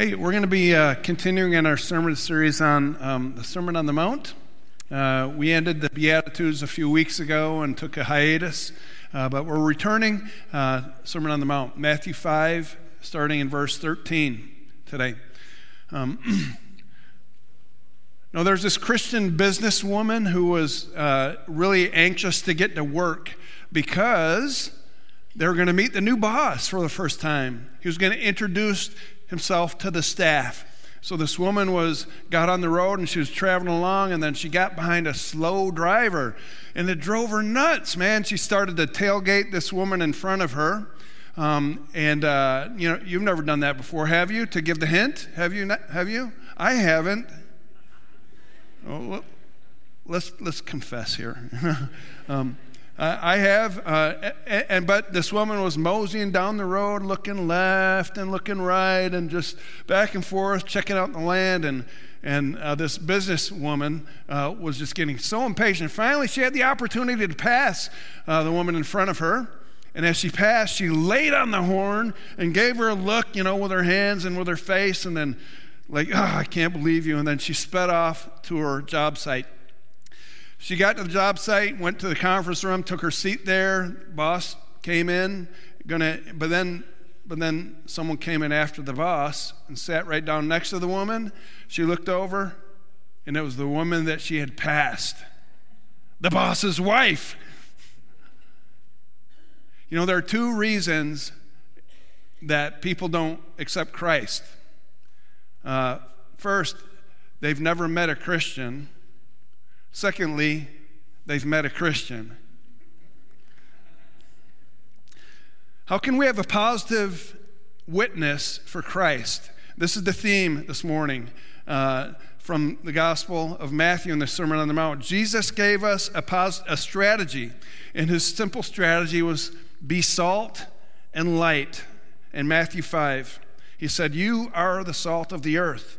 Hey, we're going to be uh, continuing in our sermon series on um, the Sermon on the Mount. Uh, we ended the Beatitudes a few weeks ago and took a hiatus, uh, but we're returning uh, Sermon on the Mount, Matthew 5, starting in verse 13 today. Um, now, there's this Christian businesswoman who was uh, really anxious to get to work because they were going to meet the new boss for the first time. He was going to introduce himself to the staff. So this woman was got on the road and she was traveling along and then she got behind a slow driver and it drove her nuts, man. She started to tailgate this woman in front of her. Um, and uh, you know, you've never done that before, have you? To give the hint, have you? Not, have you? I haven't. Well, let's let's confess here. um, uh, I have, uh, and but this woman was moseying down the road, looking left and looking right, and just back and forth, checking out the land. And and uh, this businesswoman uh, was just getting so impatient. Finally, she had the opportunity to pass uh, the woman in front of her. And as she passed, she laid on the horn and gave her a look, you know, with her hands and with her face, and then, like, oh, I can't believe you. And then she sped off to her job site. She got to the job site, went to the conference room, took her seat there. Boss came in, gonna, but then, but then someone came in after the boss and sat right down next to the woman. She looked over, and it was the woman that she had passed, the boss's wife. You know, there are two reasons that people don't accept Christ. Uh, first, they've never met a Christian. Secondly, they've met a Christian. How can we have a positive witness for Christ? This is the theme this morning uh, from the Gospel of Matthew and the Sermon on the Mount. Jesus gave us a, pos- a strategy, and his simple strategy was be salt and light. In Matthew 5, he said, You are the salt of the earth.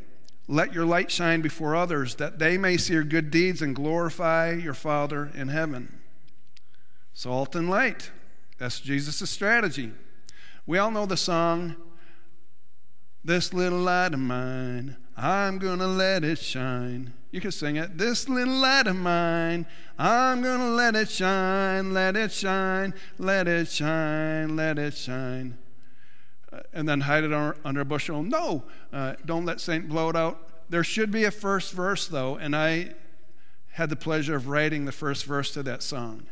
let your light shine before others, that they may see your good deeds and glorify your Father in heaven. Salt and light. That's Jesus' strategy. We all know the song, This Little Light of Mine, I'm gonna let it shine. You can sing it. This little light of mine, I'm gonna let it shine, let it shine, let it shine, let it shine. Uh, and then hide it under a bushel. No, uh, don't let Satan blow it out. There should be a first verse, though, and I had the pleasure of writing the first verse to that song.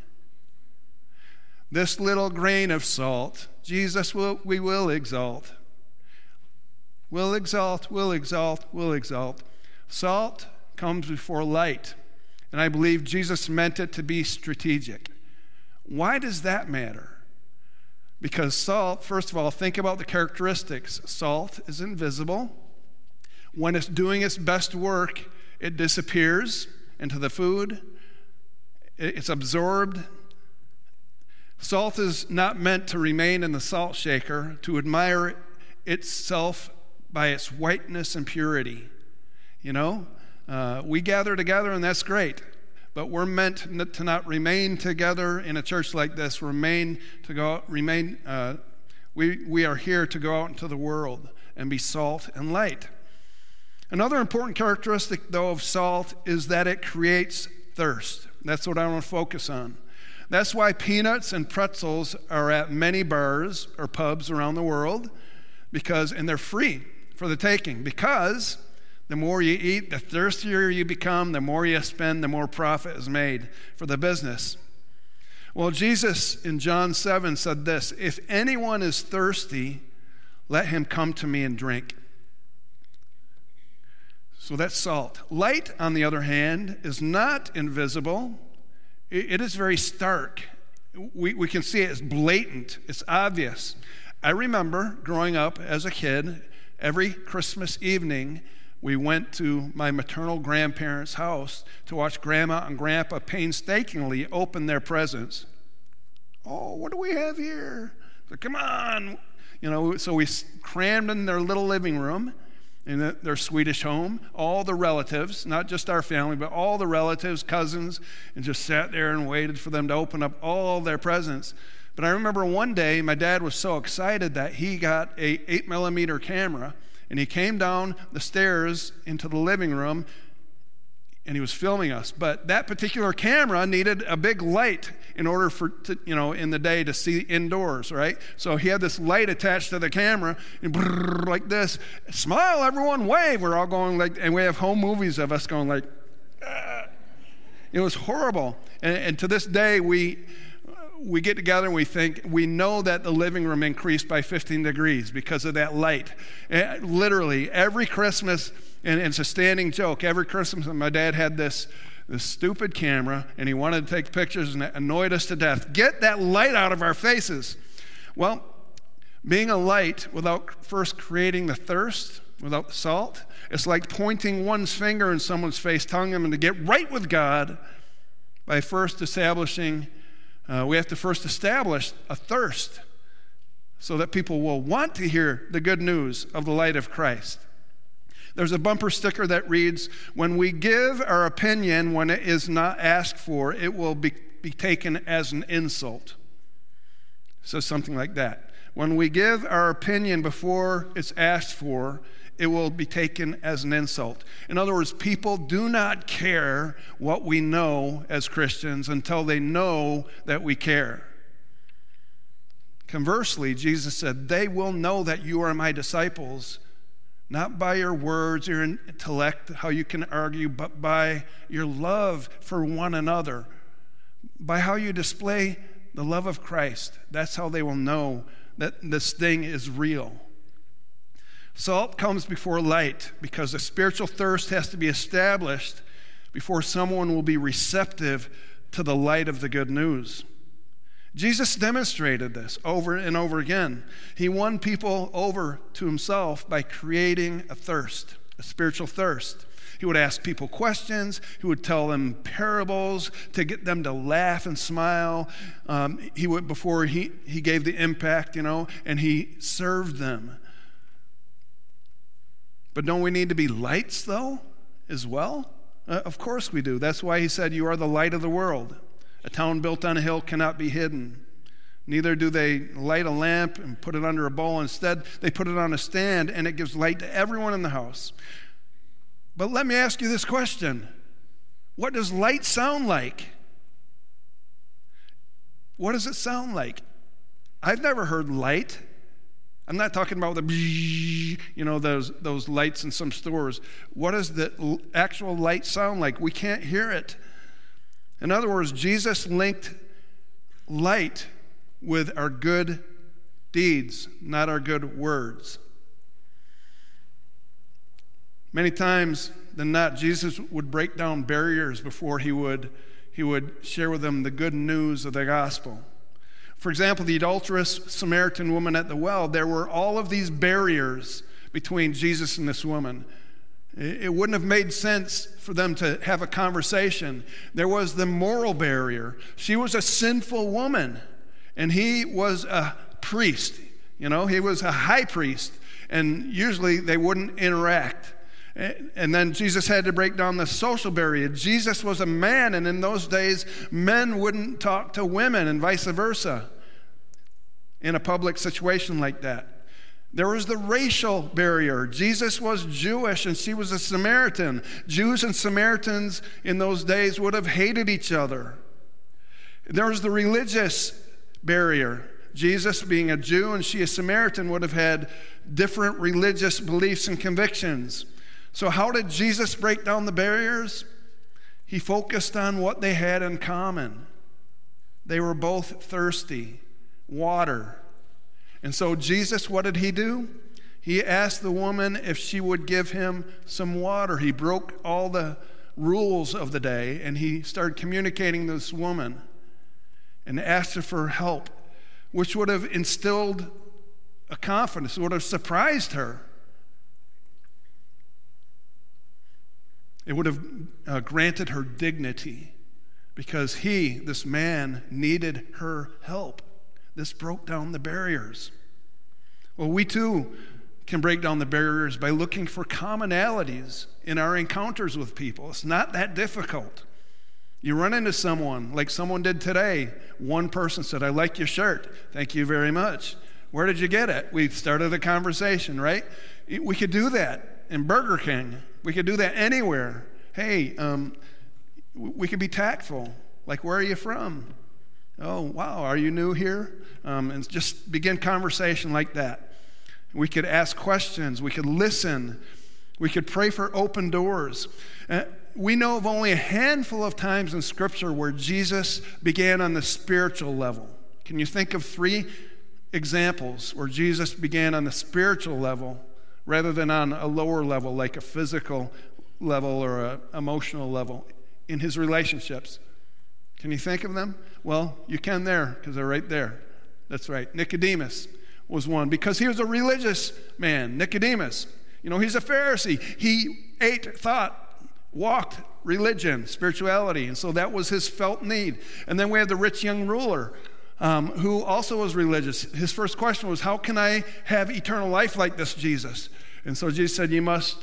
This little grain of salt, Jesus will, we will exalt. Will exalt, will exalt, will exalt. Salt comes before light, and I believe Jesus meant it to be strategic. Why does that matter? Because salt, first of all, think about the characteristics. Salt is invisible. When it's doing its best work, it disappears into the food, it's absorbed. Salt is not meant to remain in the salt shaker, to admire itself by its whiteness and purity. You know, uh, we gather together, and that's great but we're meant to not remain together in a church like this. Remain to go, remain. Uh, we we are here to go out into the world and be salt and light. Another important characteristic, though, of salt is that it creates thirst. That's what I want to focus on. That's why peanuts and pretzels are at many bars or pubs around the world, because and they're free for the taking because the more you eat, the thirstier you become, the more you spend, the more profit is made for the business. Well, Jesus in John 7 said this If anyone is thirsty, let him come to me and drink. So that's salt. Light, on the other hand, is not invisible, it is very stark. We, we can see it, it's blatant, it's obvious. I remember growing up as a kid, every Christmas evening, we went to my maternal grandparents' house to watch grandma and grandpa painstakingly open their presents. Oh, what do we have here? So, come on. You know, so we crammed in their little living room in their Swedish home, all the relatives, not just our family, but all the relatives, cousins, and just sat there and waited for them to open up all their presents. But I remember one day my dad was so excited that he got a 8 millimeter camera and he came down the stairs into the living room and he was filming us. But that particular camera needed a big light in order for, to, you know, in the day to see indoors, right? So he had this light attached to the camera and brrr, like this. Smile, everyone, wave. We're all going like, and we have home movies of us going like, ah. it was horrible. And, and to this day, we, we get together and we think, we know that the living room increased by 15 degrees because of that light. And literally, every Christmas, and it's a standing joke, every Christmas, my dad had this, this stupid camera and he wanted to take pictures and it annoyed us to death. Get that light out of our faces. Well, being a light without first creating the thirst, without the salt, it's like pointing one's finger in someone's face, telling them to get right with God by first establishing uh, we have to first establish a thirst so that people will want to hear the good news of the light of Christ. There's a bumper sticker that reads When we give our opinion when it is not asked for, it will be, be taken as an insult. So, something like that. When we give our opinion before it's asked for, it will be taken as an insult. In other words, people do not care what we know as Christians until they know that we care. Conversely, Jesus said, They will know that you are my disciples, not by your words, your intellect, how you can argue, but by your love for one another, by how you display the love of Christ. That's how they will know that this thing is real. Salt comes before light because a spiritual thirst has to be established before someone will be receptive to the light of the good news. Jesus demonstrated this over and over again. He won people over to himself by creating a thirst, a spiritual thirst. He would ask people questions. He would tell them parables to get them to laugh and smile. Um, he would before he, he gave the impact, you know, and he served them. But don't we need to be lights, though, as well? Uh, of course we do. That's why he said, You are the light of the world. A town built on a hill cannot be hidden. Neither do they light a lamp and put it under a bowl. Instead, they put it on a stand and it gives light to everyone in the house. But let me ask you this question What does light sound like? What does it sound like? I've never heard light I'm not talking about the, you know, those, those lights in some stores. What does the actual light sound like? We can't hear it. In other words, Jesus linked light with our good deeds, not our good words. Many times than not, Jesus would break down barriers before he would, he would share with them the good news of the gospel. For example, the adulterous Samaritan woman at the well, there were all of these barriers between Jesus and this woman. It wouldn't have made sense for them to have a conversation. There was the moral barrier. She was a sinful woman, and he was a priest. You know, he was a high priest, and usually they wouldn't interact. And then Jesus had to break down the social barrier. Jesus was a man, and in those days, men wouldn't talk to women, and vice versa, in a public situation like that. There was the racial barrier. Jesus was Jewish and she was a Samaritan. Jews and Samaritans in those days would have hated each other. There was the religious barrier. Jesus, being a Jew and she a Samaritan, would have had different religious beliefs and convictions. So, how did Jesus break down the barriers? He focused on what they had in common. They were both thirsty, water. And so, Jesus, what did he do? He asked the woman if she would give him some water. He broke all the rules of the day and he started communicating to this woman and asked her for help, which would have instilled a confidence, would have surprised her. It would have uh, granted her dignity because he, this man, needed her help. This broke down the barriers. Well, we too can break down the barriers by looking for commonalities in our encounters with people. It's not that difficult. You run into someone like someone did today. One person said, I like your shirt. Thank you very much. Where did you get it? We started a conversation, right? We could do that in Burger King. We could do that anywhere. Hey, um, we could be tactful. Like, where are you from? Oh, wow, are you new here? Um, and just begin conversation like that. We could ask questions. We could listen. We could pray for open doors. Uh, we know of only a handful of times in Scripture where Jesus began on the spiritual level. Can you think of three examples where Jesus began on the spiritual level rather than on a lower level, like a physical level or an emotional level in his relationships? Can you think of them? Well, you can there because they're right there. That's right. Nicodemus was one because he was a religious man. Nicodemus, you know, he's a Pharisee. He ate, thought, walked religion, spirituality, and so that was his felt need. And then we have the rich young ruler um, who also was religious. His first question was, How can I have eternal life like this, Jesus? And so Jesus said, You must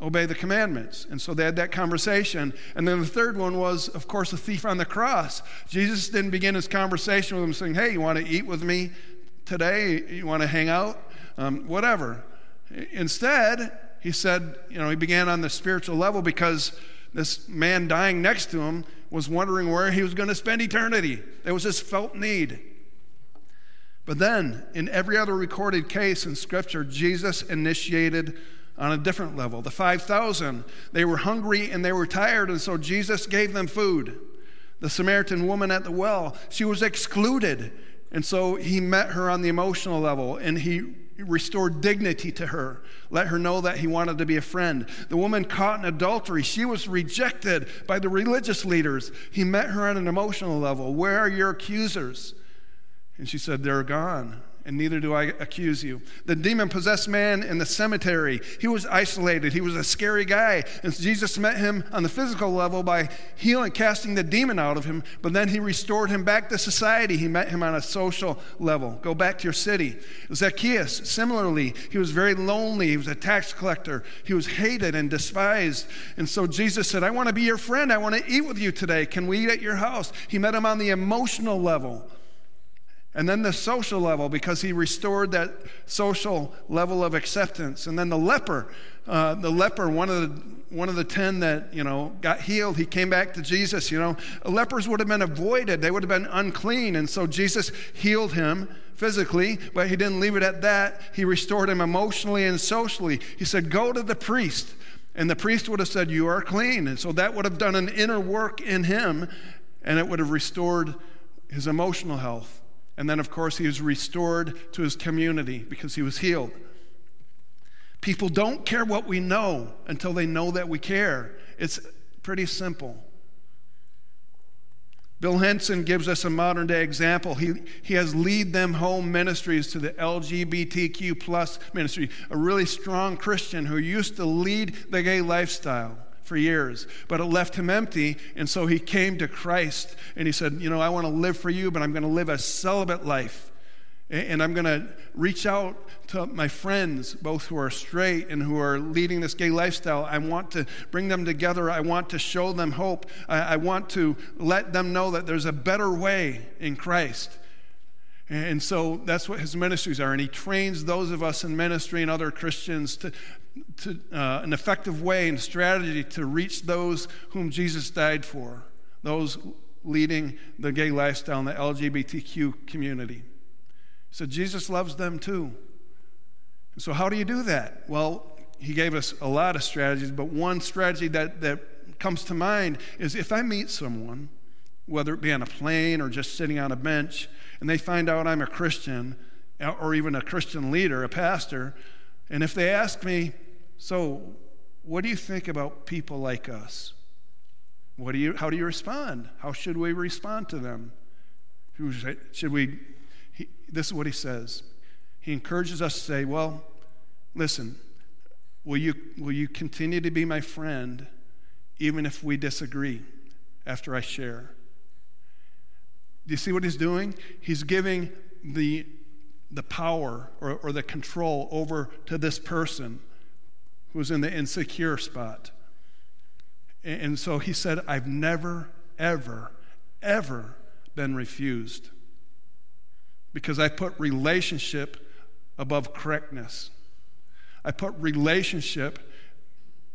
obey the commandments. And so they had that conversation. And then the third one was, of course, the thief on the cross. Jesus didn't begin his conversation with him saying, Hey, you want to eat with me today? You want to hang out? Um, whatever. Instead, he said, you know, he began on the spiritual level because this man dying next to him was wondering where he was going to spend eternity. There was this felt need. But then, in every other recorded case in Scripture, Jesus initiated on a different level. The 5,000, they were hungry and they were tired, and so Jesus gave them food. The Samaritan woman at the well, she was excluded, and so he met her on the emotional level and he restored dignity to her, let her know that he wanted to be a friend. The woman caught in adultery, she was rejected by the religious leaders. He met her on an emotional level. Where are your accusers? And she said, They're gone and neither do I accuse you. The demon possessed man in the cemetery, he was isolated. He was a scary guy. And Jesus met him on the physical level by healing, casting the demon out of him, but then he restored him back to society. He met him on a social level. Go back to your city. Zacchaeus, similarly, he was very lonely. He was a tax collector. He was hated and despised. And so Jesus said, I want to be your friend. I want to eat with you today. Can we eat at your house? He met him on the emotional level. And then the social level, because he restored that social level of acceptance. And then the leper, uh, the leper, one of the, one of the ten that, you know, got healed, he came back to Jesus, you know. Lepers would have been avoided, they would have been unclean. And so Jesus healed him physically, but he didn't leave it at that. He restored him emotionally and socially. He said, Go to the priest. And the priest would have said, You are clean. And so that would have done an inner work in him, and it would have restored his emotional health. And then, of course, he was restored to his community because he was healed. People don't care what we know until they know that we care. It's pretty simple. Bill Henson gives us a modern day example. He, he has Lead Them Home Ministries to the LGBTQ plus ministry, a really strong Christian who used to lead the gay lifestyle for years, but it left him empty. And so he came to Christ and he said, You know, I want to live for you, but I'm going to live a celibate life. And I'm going to reach out to my friends, both who are straight and who are leading this gay lifestyle. I want to bring them together. I want to show them hope. I, want to let them know that there's a better way in Christ. And so that's what his ministries are. And he trains those of us in ministry and other Christians to, to uh, an effective way and strategy to reach those whom Jesus died for, those leading the gay lifestyle in the LGBTQ community. So Jesus loves them too. So, how do you do that? Well, he gave us a lot of strategies, but one strategy that, that comes to mind is if I meet someone, whether it be on a plane or just sitting on a bench, and they find out I'm a Christian uh, or even a Christian leader, a pastor, and if they ask me, so, what do you think about people like us? What do you, how do you respond? How should we respond to them? Should we? He, this is what he says. He encourages us to say, well, listen, will you, will you continue to be my friend even if we disagree after I share. Do you see what he's doing? He's giving the, the power or, or the control over to this person who's in the insecure spot. And, and so he said, I've never, ever, ever been refused because I put relationship above correctness. I put relationship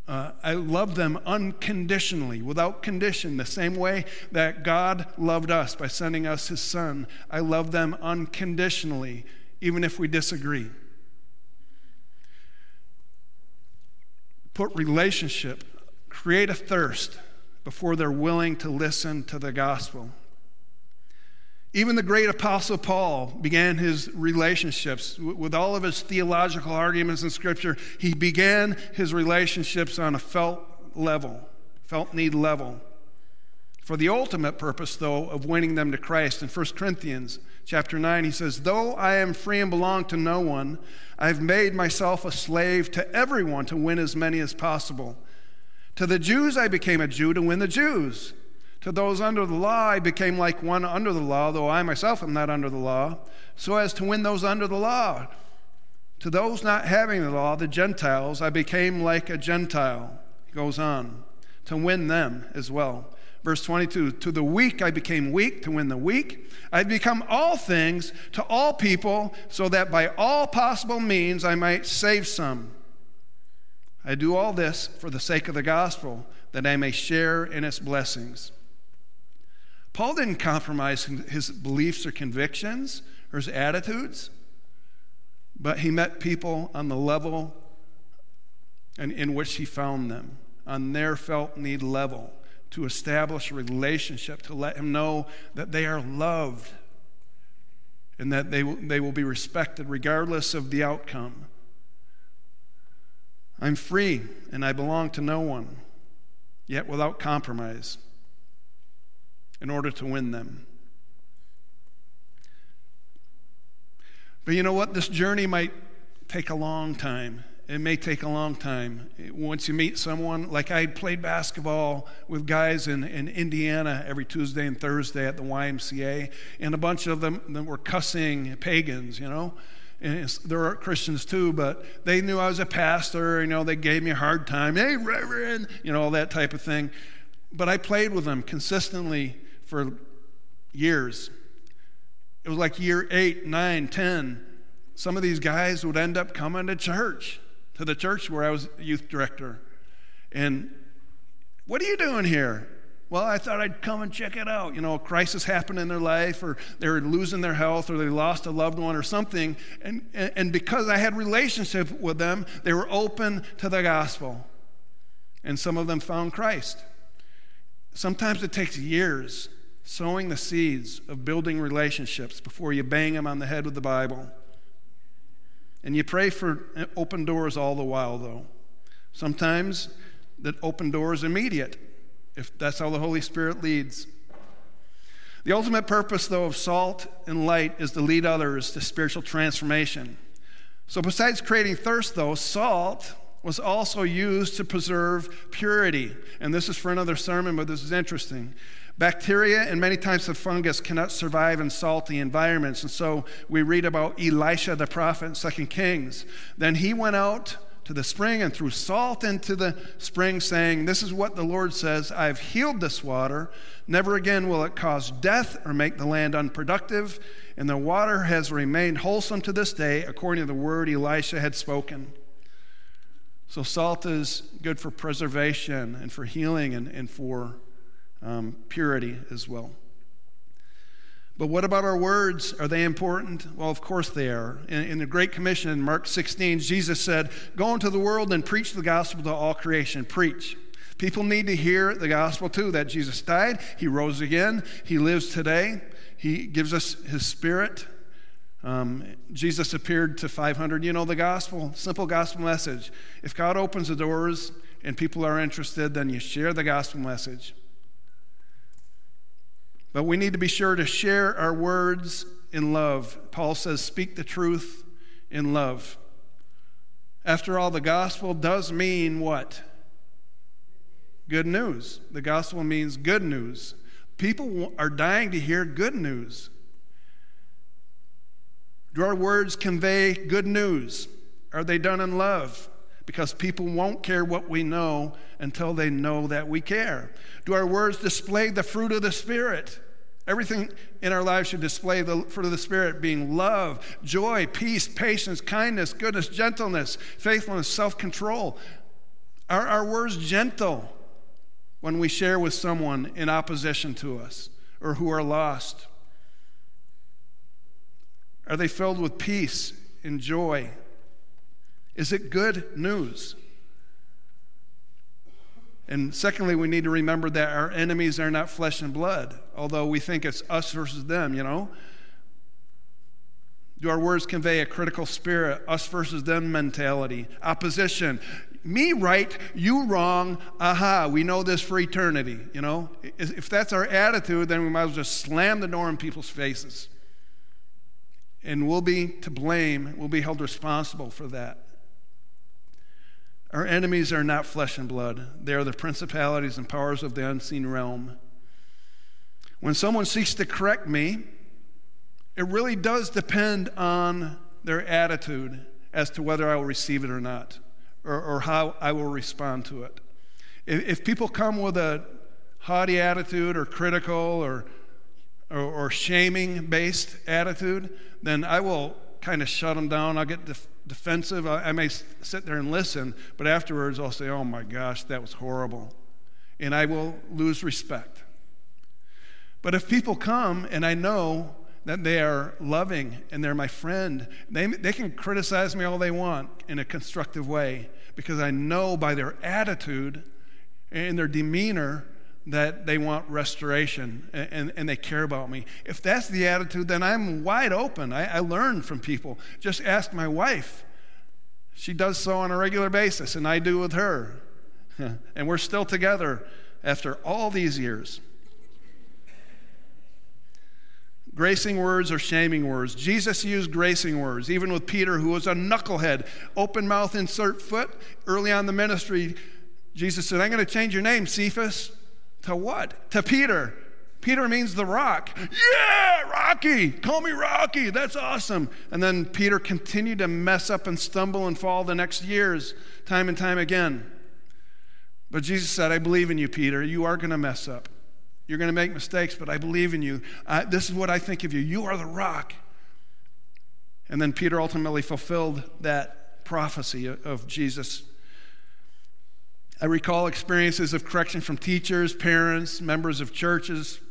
uh, I love them unconditionally, without condition, the same way that God loved us by sending us His Son. I love them unconditionally, even if we disagree. Put relationship, create a thirst before they're willing to listen to the gospel. Even the great apostle Paul began his relationships with all of his theological arguments in Scripture. He began his relationships on a felt level, felt need level, for the ultimate purpose, though, of winning them to Christ. In 1 Corinthians chapter 9, he says, Though I am free and belong to no one, I've made myself a slave to everyone to win as many as possible. To the Jews, I became a Jew to win the Jews. To those under the law, I became like one under the law, though I myself am not under the law, so as to win those under the law. To those not having the law, the Gentiles, I became like a Gentile. He goes on, to win them as well. Verse 22 To the weak I became weak to win the weak. I become all things to all people, so that by all possible means I might save some. I do all this for the sake of the gospel, that I may share in its blessings. Paul didn't compromise his beliefs or convictions or his attitudes, but he met people on the level in, in which he found them, on their felt need level, to establish a relationship, to let him know that they are loved and that they, they will be respected regardless of the outcome. I'm free and I belong to no one, yet without compromise in order to win them. But you know what? This journey might take a long time. It may take a long time. Once you meet someone, like I played basketball with guys in, in Indiana every Tuesday and Thursday at the YMCA, and a bunch of them that were cussing pagans, you know. And there are Christians too, but they knew I was a pastor. You know, they gave me a hard time. Hey, Reverend, you know, all that type of thing. But I played with them consistently for years. It was like year eight, nine, ten. Some of these guys would end up coming to church, to the church where I was youth director. And what are you doing here? Well, I thought I'd come and check it out. You know, a crisis happened in their life, or they're losing their health, or they lost a loved one, or something. And, and because I had relationship with them, they were open to the gospel. And some of them found Christ. Sometimes it takes years sowing the seeds of building relationships before you bang them on the head with the Bible. And you pray for open doors all the while, though. Sometimes that open door is immediate, if that's how the Holy Spirit leads. The ultimate purpose, though, of salt and light is to lead others to spiritual transformation. So, besides creating thirst, though, salt was also used to preserve purity. And this is for another sermon, but this is interesting. Bacteria and many types of fungus cannot survive in salty environments. And so we read about Elisha the prophet in 2 Kings. Then he went out to the spring and threw salt into the spring, saying, This is what the Lord says I've healed this water. Never again will it cause death or make the land unproductive. And the water has remained wholesome to this day, according to the word Elisha had spoken. So, salt is good for preservation and for healing and, and for um, purity as well. But what about our words? Are they important? Well, of course they are. In, in, the Great Commission in Mark 16, Jesus said, Go into the world and preach the gospel to all creation. Preach. People need to hear the gospel too that Jesus died, He rose again, He lives today, He gives us His Spirit. Um, Jesus appeared to 500. You know the gospel, simple gospel message. If God opens the doors and people are interested, then you share the gospel message. But we need to be sure to share our words in love. Paul says, speak the truth in love. After all, the gospel does mean what? Good news. The gospel means good news. People are dying to hear good news. Do our words convey good news? Are they done in love? Because people won't care what we know until they know that we care. Do our words display the fruit of the Spirit? Everything in our lives should display the fruit of the Spirit being love, joy, peace, patience, kindness, goodness, gentleness, faithfulness, self control. Are our words gentle when we share with someone in opposition to us or who are lost? Are they filled with peace and joy? Is it good news? And secondly, we need to remember that our enemies are not flesh and blood, although we think it's us versus them, you know? Do our words convey a critical spirit, us versus them mentality, opposition? Me right, you wrong, aha, we know this for eternity, you know? If that's our attitude, then we might as well just slam the door in people's faces. And we'll be to blame, we'll be held responsible for that. Our enemies are not flesh and blood, they are the principalities and powers of the unseen realm. When someone seeks to correct me, it really does depend on their attitude as to whether I will receive it or not, or, or how I will respond to it. If, if, people come with a haughty attitude or critical or, or, or shaming based attitude, then I will kind of shut them down. I'll get def- defensive. I, I may sit there and listen, but afterwards I'll say, oh my gosh, that was horrible. And I will lose respect. But if people come and I know that they are loving and they're my friend, they, they can criticize me all they want in a constructive way because I know by their attitude and their demeanor that they want restoration and, and, and, they care about me. If that's the attitude, then I'm wide open. I, I learn from people. Just ask my wife. She does so on a regular basis, and I do with her. and we're still together after all these years. Gracing words or shaming words. Jesus used gracing words, even with Peter, who was a knucklehead. Open mouth, insert foot. Early on the ministry, Jesus said, I'm going to change your name, Cephas. To what? To Peter. Peter means the rock. Yeah, Rocky. Call me Rocky. That's awesome. And then Peter continued to mess up and stumble and fall the next years, time and time again. But Jesus said, I believe in you, Peter. You are going to mess up. You're going to make mistakes, but I believe in you. Uh, this is what I think of you. You are the rock. And then Peter ultimately fulfilled that prophecy of Jesus I recall experiences of correction from teachers, parents, members of churches,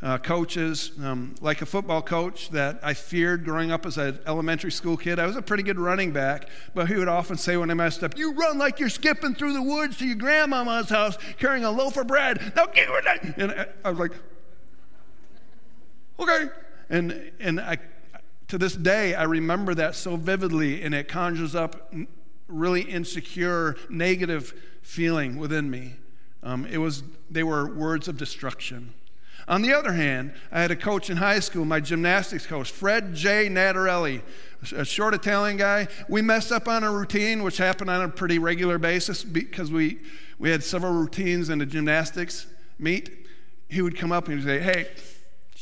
uh, coaches, um, like a football coach that I feared growing up as an elementary school kid. I was a pretty good running back, but he would often say when I messed up, You run like you're skipping through the woods to your grandmama's house carrying a loaf of bread. Now give her that. And I, I was like, Okay. And, and I, to this day, I remember that so vividly, and it conjures up really insecure, negative feeling within me. Um, it was, they were words of destruction. On the other hand, I had a coach in high school, my gymnastics coach, Fred J. Natarelli, a short Italian guy. We messed up on a routine, which happened on a pretty regular basis because we, we had several routines in the gymnastics meet. He would come up and he'd say, Hey,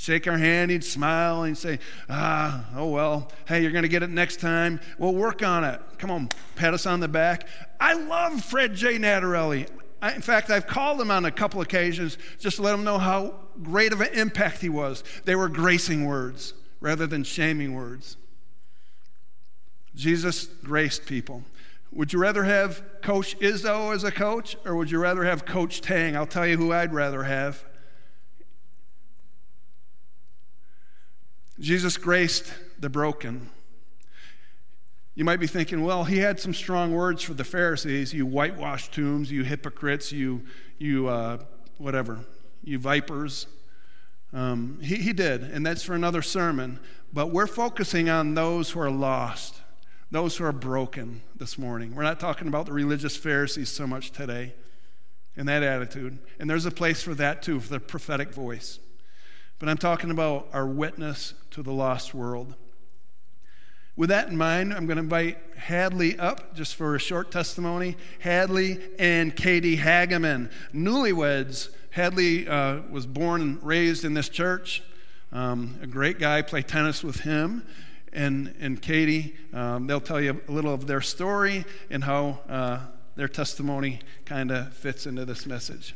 shake our hand, he'd smile, and say, Ah, oh well, hey, you're going to get it next time. We'll work on it. Come on, pat us on the back. I love Fred J. Natarelli. I, in fact, I've called him on a couple occasions just to let him know how great of an impact he was. They were gracing words rather than shaming words. Jesus graced people. Would you rather have Coach Izzo as a coach, or would you rather have Coach Tang? I'll tell you who I'd rather have. Jesus graced the broken. You might be thinking, well, he had some strong words for the Pharisees, you whitewashed tombs, you hypocrites, you, you uh, whatever, you vipers. Um, he, he did, and that's for another sermon. But we're focusing on those who are lost, those who are broken this morning. We're not talking about the religious Pharisees so much today and that attitude. And there's a place for that too, for the prophetic voice. But I'm talking about our witness to the lost world. With that in mind, I'm going to invite Hadley up just for a short testimony. Hadley and Katie Hageman, newlyweds. Hadley uh, was born and raised in this church. Um, a great guy, play tennis with him. And, and Katie, um, they'll tell you a little of their story and how uh, their testimony kind of fits into this message.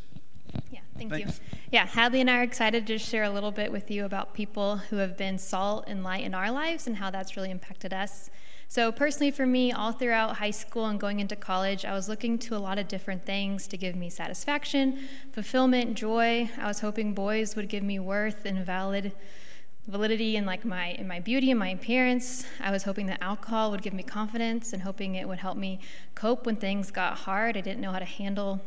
Yeah, thank Thanks. you. Yeah, Hadley and I are excited to share a little bit with you about people who have been salt and light in our lives and how that's really impacted us. So, personally, for me, all throughout high school and going into college, I was looking to a lot of different things to give me satisfaction, fulfillment, joy. I was hoping boys would give me worth and valid validity in like my in my beauty and my appearance. I was hoping that alcohol would give me confidence and hoping it would help me cope when things got hard. I didn't know how to handle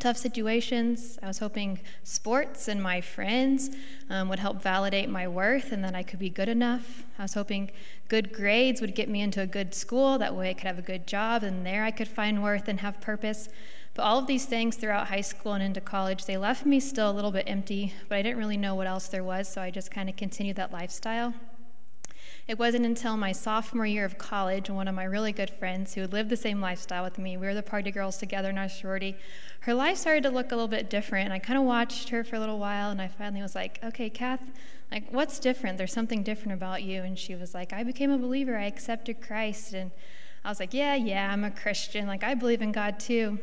tough situations. I was hoping sports and my friends um, would help validate my worth and that I could be good enough. I was hoping good grades would get me into a good school. That way I could have a good job and there I could find worth and have purpose. But all of these things throughout high school and into college, they left me still a little bit empty, but I didn't really know what else there was, so I just kind of continued that lifestyle. It wasn't until my sophomore year of college, one of my really good friends who lived the same lifestyle with me, we were the party girls together in our sorority, her life started to look a little bit different. I kind of watched her for a little while, and I finally was like, okay, Kath, like, what's different? There's something different about you. And she was like, I became a believer. I accepted Christ. And I was like, yeah, yeah, I'm a Christian. Like, I believe in God too.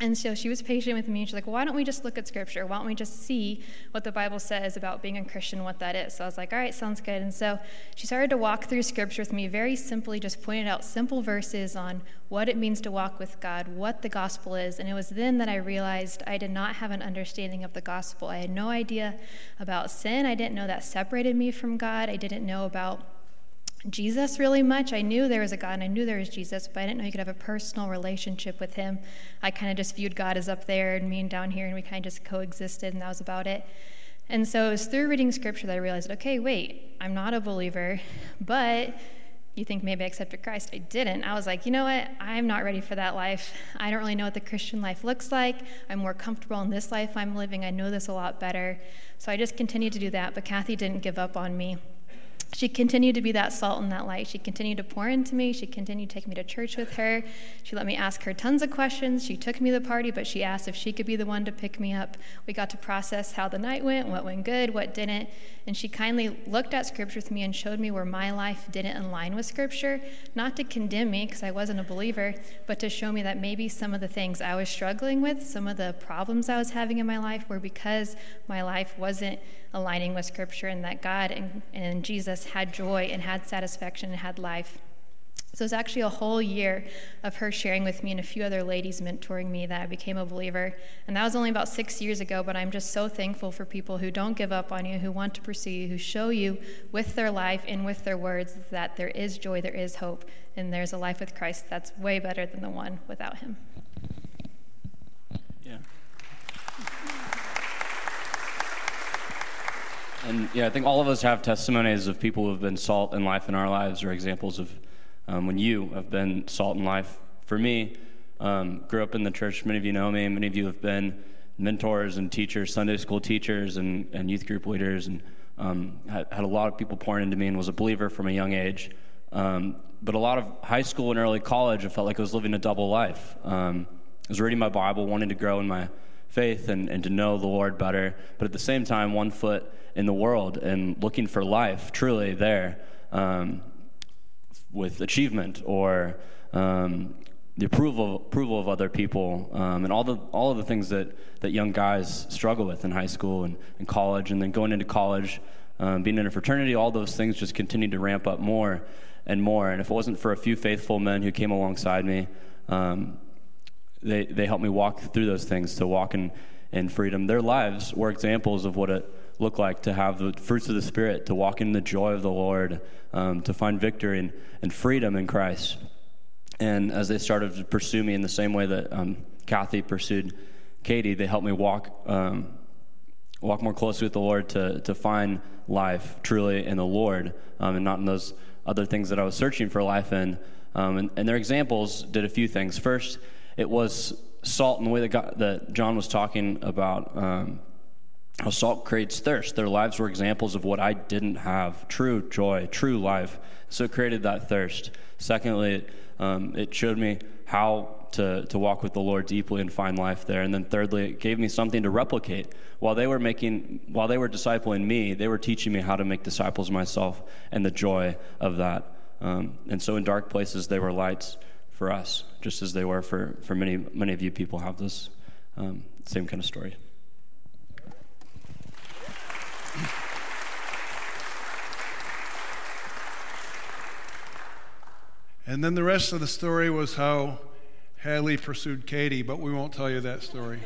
And so she was patient with me. She's like, why don't we just look at scripture? Why don't we just see what the Bible says about being a Christian, what that is? So I was like, all right, sounds good. And so she started to walk through scripture with me, very simply, just pointed out simple verses on what it means to walk with God, what the gospel is. And it was then that I realized I did not have an understanding of the gospel. I had no idea about sin. I didn't know that separated me from God. I didn't know about Jesus really much. I knew there was a God and I knew there was Jesus, but I didn't know you could have a personal relationship with him. I kind of just viewed God as up there and me and down here, and we kind of just coexisted, and that was about it. And so it was through reading scripture that I realized okay, wait, I'm not a believer, but you think maybe I accepted Christ. I didn't. I was like, you know what? I'm not ready for that life. I don't really know what the Christian life looks like. I'm more comfortable in this life I'm living. I know this a lot better. So I just continued to do that, but Kathy didn't give up on me she continued to be that salt and that light. She continued to pour into me. She continued to take me to church with her. She let me ask her tons of questions. She took me to the party, but she asked if she could be the one to pick me up. We got to process how the night went, what went good, what didn't. And she kindly looked at Scripture with me and showed me where my life didn't align with Scripture, not to condemn me because I wasn't a believer, but to show me that maybe some of the things I was struggling with, some of the problems I was having in my life, were because my life wasn't aligning with Scripture and that God and, and Jesus had joy and had satisfaction and had life. So it was actually a whole year of her sharing with me and a few other ladies mentoring me that I became a believer. And that was only about six years ago, but I'm just so thankful for people who don't give up on you, who want to pursue you, who show you with their life and with their words that there is joy, there is hope, and there's a life with Christ that's way better than the one without Him. Yeah. And yeah, I think all of us have testimonies of people who have been salt in life in our lives, or examples of um, when you have been salt in life. For me, um, grew up in the church. Many of you know me. Many of you have been mentors and teachers, Sunday school teachers, and, and youth group leaders, and um, had, had, a lot of people pouring into me, and was a believer from a young age. Um, but a lot of high school and early college, I felt like I was living a double life. Um, I was reading my Bible, wanting to grow in my faith and, and to know the Lord better, but at the same time, one foot in the world and looking for life truly there um, with achievement or um, the approval approval of other people um, and all the all of the things that that young guys struggle with in high school and, and college and then going into college um, being in a fraternity all those things just continued to ramp up more and more. And if it wasn't for a few faithful men who came alongside me um, they, they helped me walk through those things to walk in, in freedom their lives were examples of what it looked like to have the fruits of the Spirit, to walk in the joy of the Lord, um, to find victory and, and freedom in Christ. And as they started to pursue me in the same way that um, Kathy pursued Katie, they helped me walk um, walk more closely with the Lord to to find life truly in the Lord, um, and not in those other things that I was searching for life in. Um, and, and, their examples did a few things. First, it was salt in the way that, God, that John was talking about um, how salt creates thirst. Their lives were examples of what I didn't have true joy, true life. So it created that thirst. Secondly, um, it showed me how to, to walk with the Lord deeply and find life there. And then thirdly, it gave me something to replicate. While they were making, while they were discipling me, they were teaching me how to make disciples myself and the joy of that. Um, and so in dark places, they were lights for us, just as they were for, for many, many of you people have this um, same kind of story. And then the rest of the story was how Haley pursued Katie, but we won't tell you that story.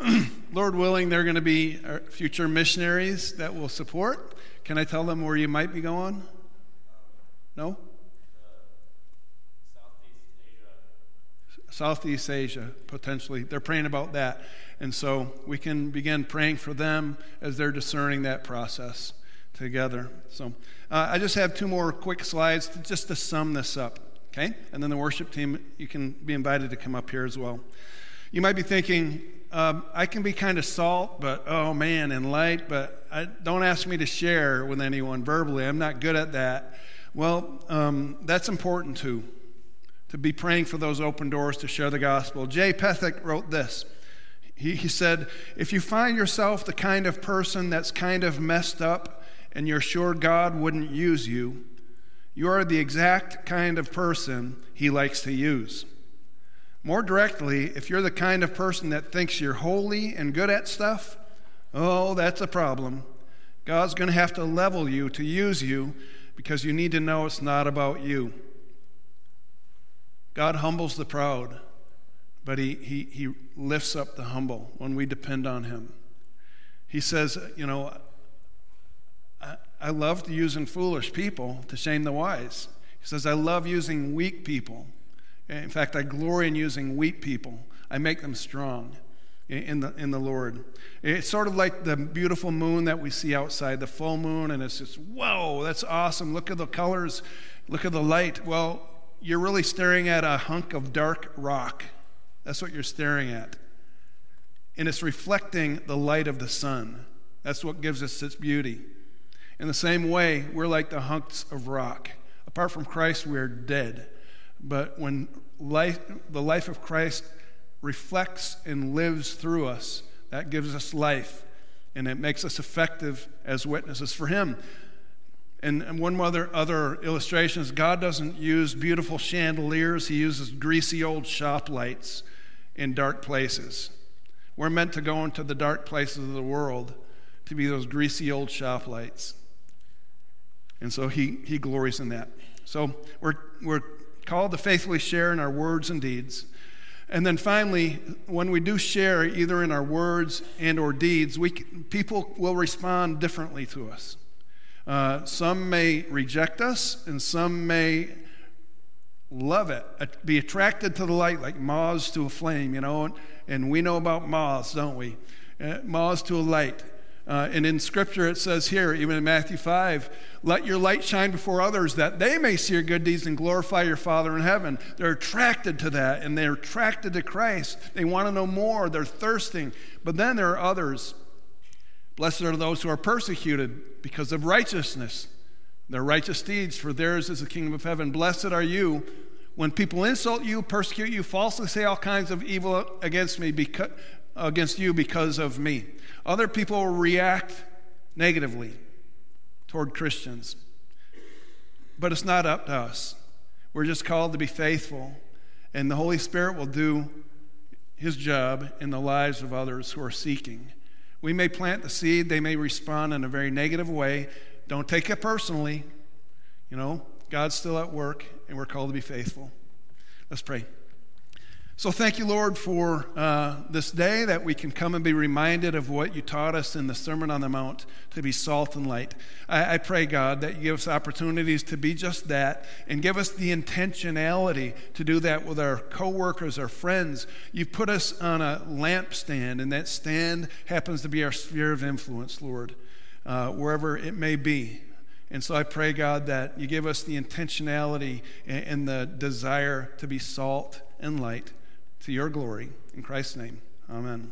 Lord willing, they're going to be uh, future missionaries that will support. Can I tell them where you might be going? No? Southeast Asia, potentially. They're praying about that. And so we can begin praying for them as they're discerning that process together. So uh, I just have two more quick slides to, just to sum this up, okay? And then the worship team, you can be invited to come up here as well. You might be thinking, um, I can be kind of salt, but oh man, and light, but I, don't ask me to share with anyone verbally. I'm not good at that. Well, um, that's important too, to be praying for those open doors to share the gospel. Jay Pathak wrote this. He, he said, If you find yourself the kind of person that's kind of messed up and you're sure God wouldn't use you, you are the exact kind of person He likes to use. More directly, if you're the kind of person that thinks you're holy and good at stuff, oh, that's a problem. God's going to have to level you to use you because you need to know it's not about you. God humbles the proud, but he, he, he lifts up the humble when we depend on Him. He says, You know, I love using foolish people to shame the wise. He says, I love using weak people. In fact, I glory in using weak people. I make them strong in the, in the Lord. It's sort of like the beautiful moon that we see outside, the full moon, and it's just, whoa, that's awesome. Look at the colors, look at the light. Well, you're really staring at a hunk of dark rock. That's what you're staring at. And it's reflecting the light of the sun. That's what gives us its beauty. In the same way, we're like the hunks of rock. Apart from Christ, we are dead. But when life, the life of Christ reflects and lives through us, that gives us life and it makes us effective as witnesses for Him. And, one other, other illustration is God doesn't use beautiful chandeliers, He uses greasy old shop lights in dark places. We're meant to go into the dark places of the world to be those greasy old shop lights. And so he, he glories in that. So we're, we're called to faithfully share in our words and deeds. And then finally, when we do share, either in our words and or deeds, we, people will respond differently to us. Uh, some may reject us, and some may love it, be attracted to the light like moths to a flame, you know. And we know about moths, don't we? Uh, moths to a light. Uh, and in Scripture, it says here, even in Matthew 5, let your light shine before others that they may see your good deeds and glorify your Father in heaven. They're attracted to that and they're attracted to Christ. They want to know more, they're thirsting. But then there are others. Blessed are those who are persecuted because of righteousness, their righteous deeds, for theirs is the kingdom of heaven. Blessed are you when people insult you, persecute you, falsely say all kinds of evil against me because, against you because of me. Other people react negatively toward Christians. But it's not up to us. We're just called to be faithful, and the Holy Spirit will do his job in the lives of others who are seeking. We may plant the seed, they may respond in a very negative way. Don't take it personally. You know, God's still at work, and we're called to be faithful. Let's pray. So, thank you, Lord, for uh, this day that we can come and be reminded of what you taught us in the Sermon on the Mount to be salt and light. I, I, pray, God, that you give us opportunities to be just that and give us the intentionality to do that with our coworkers, our friends. You've put us on a lampstand, and that stand happens to be our sphere of influence, Lord, uh, wherever it may be. And so I pray, God, that you give us the intentionality and, and the desire to be salt and light to your glory. In Christ's name, amen.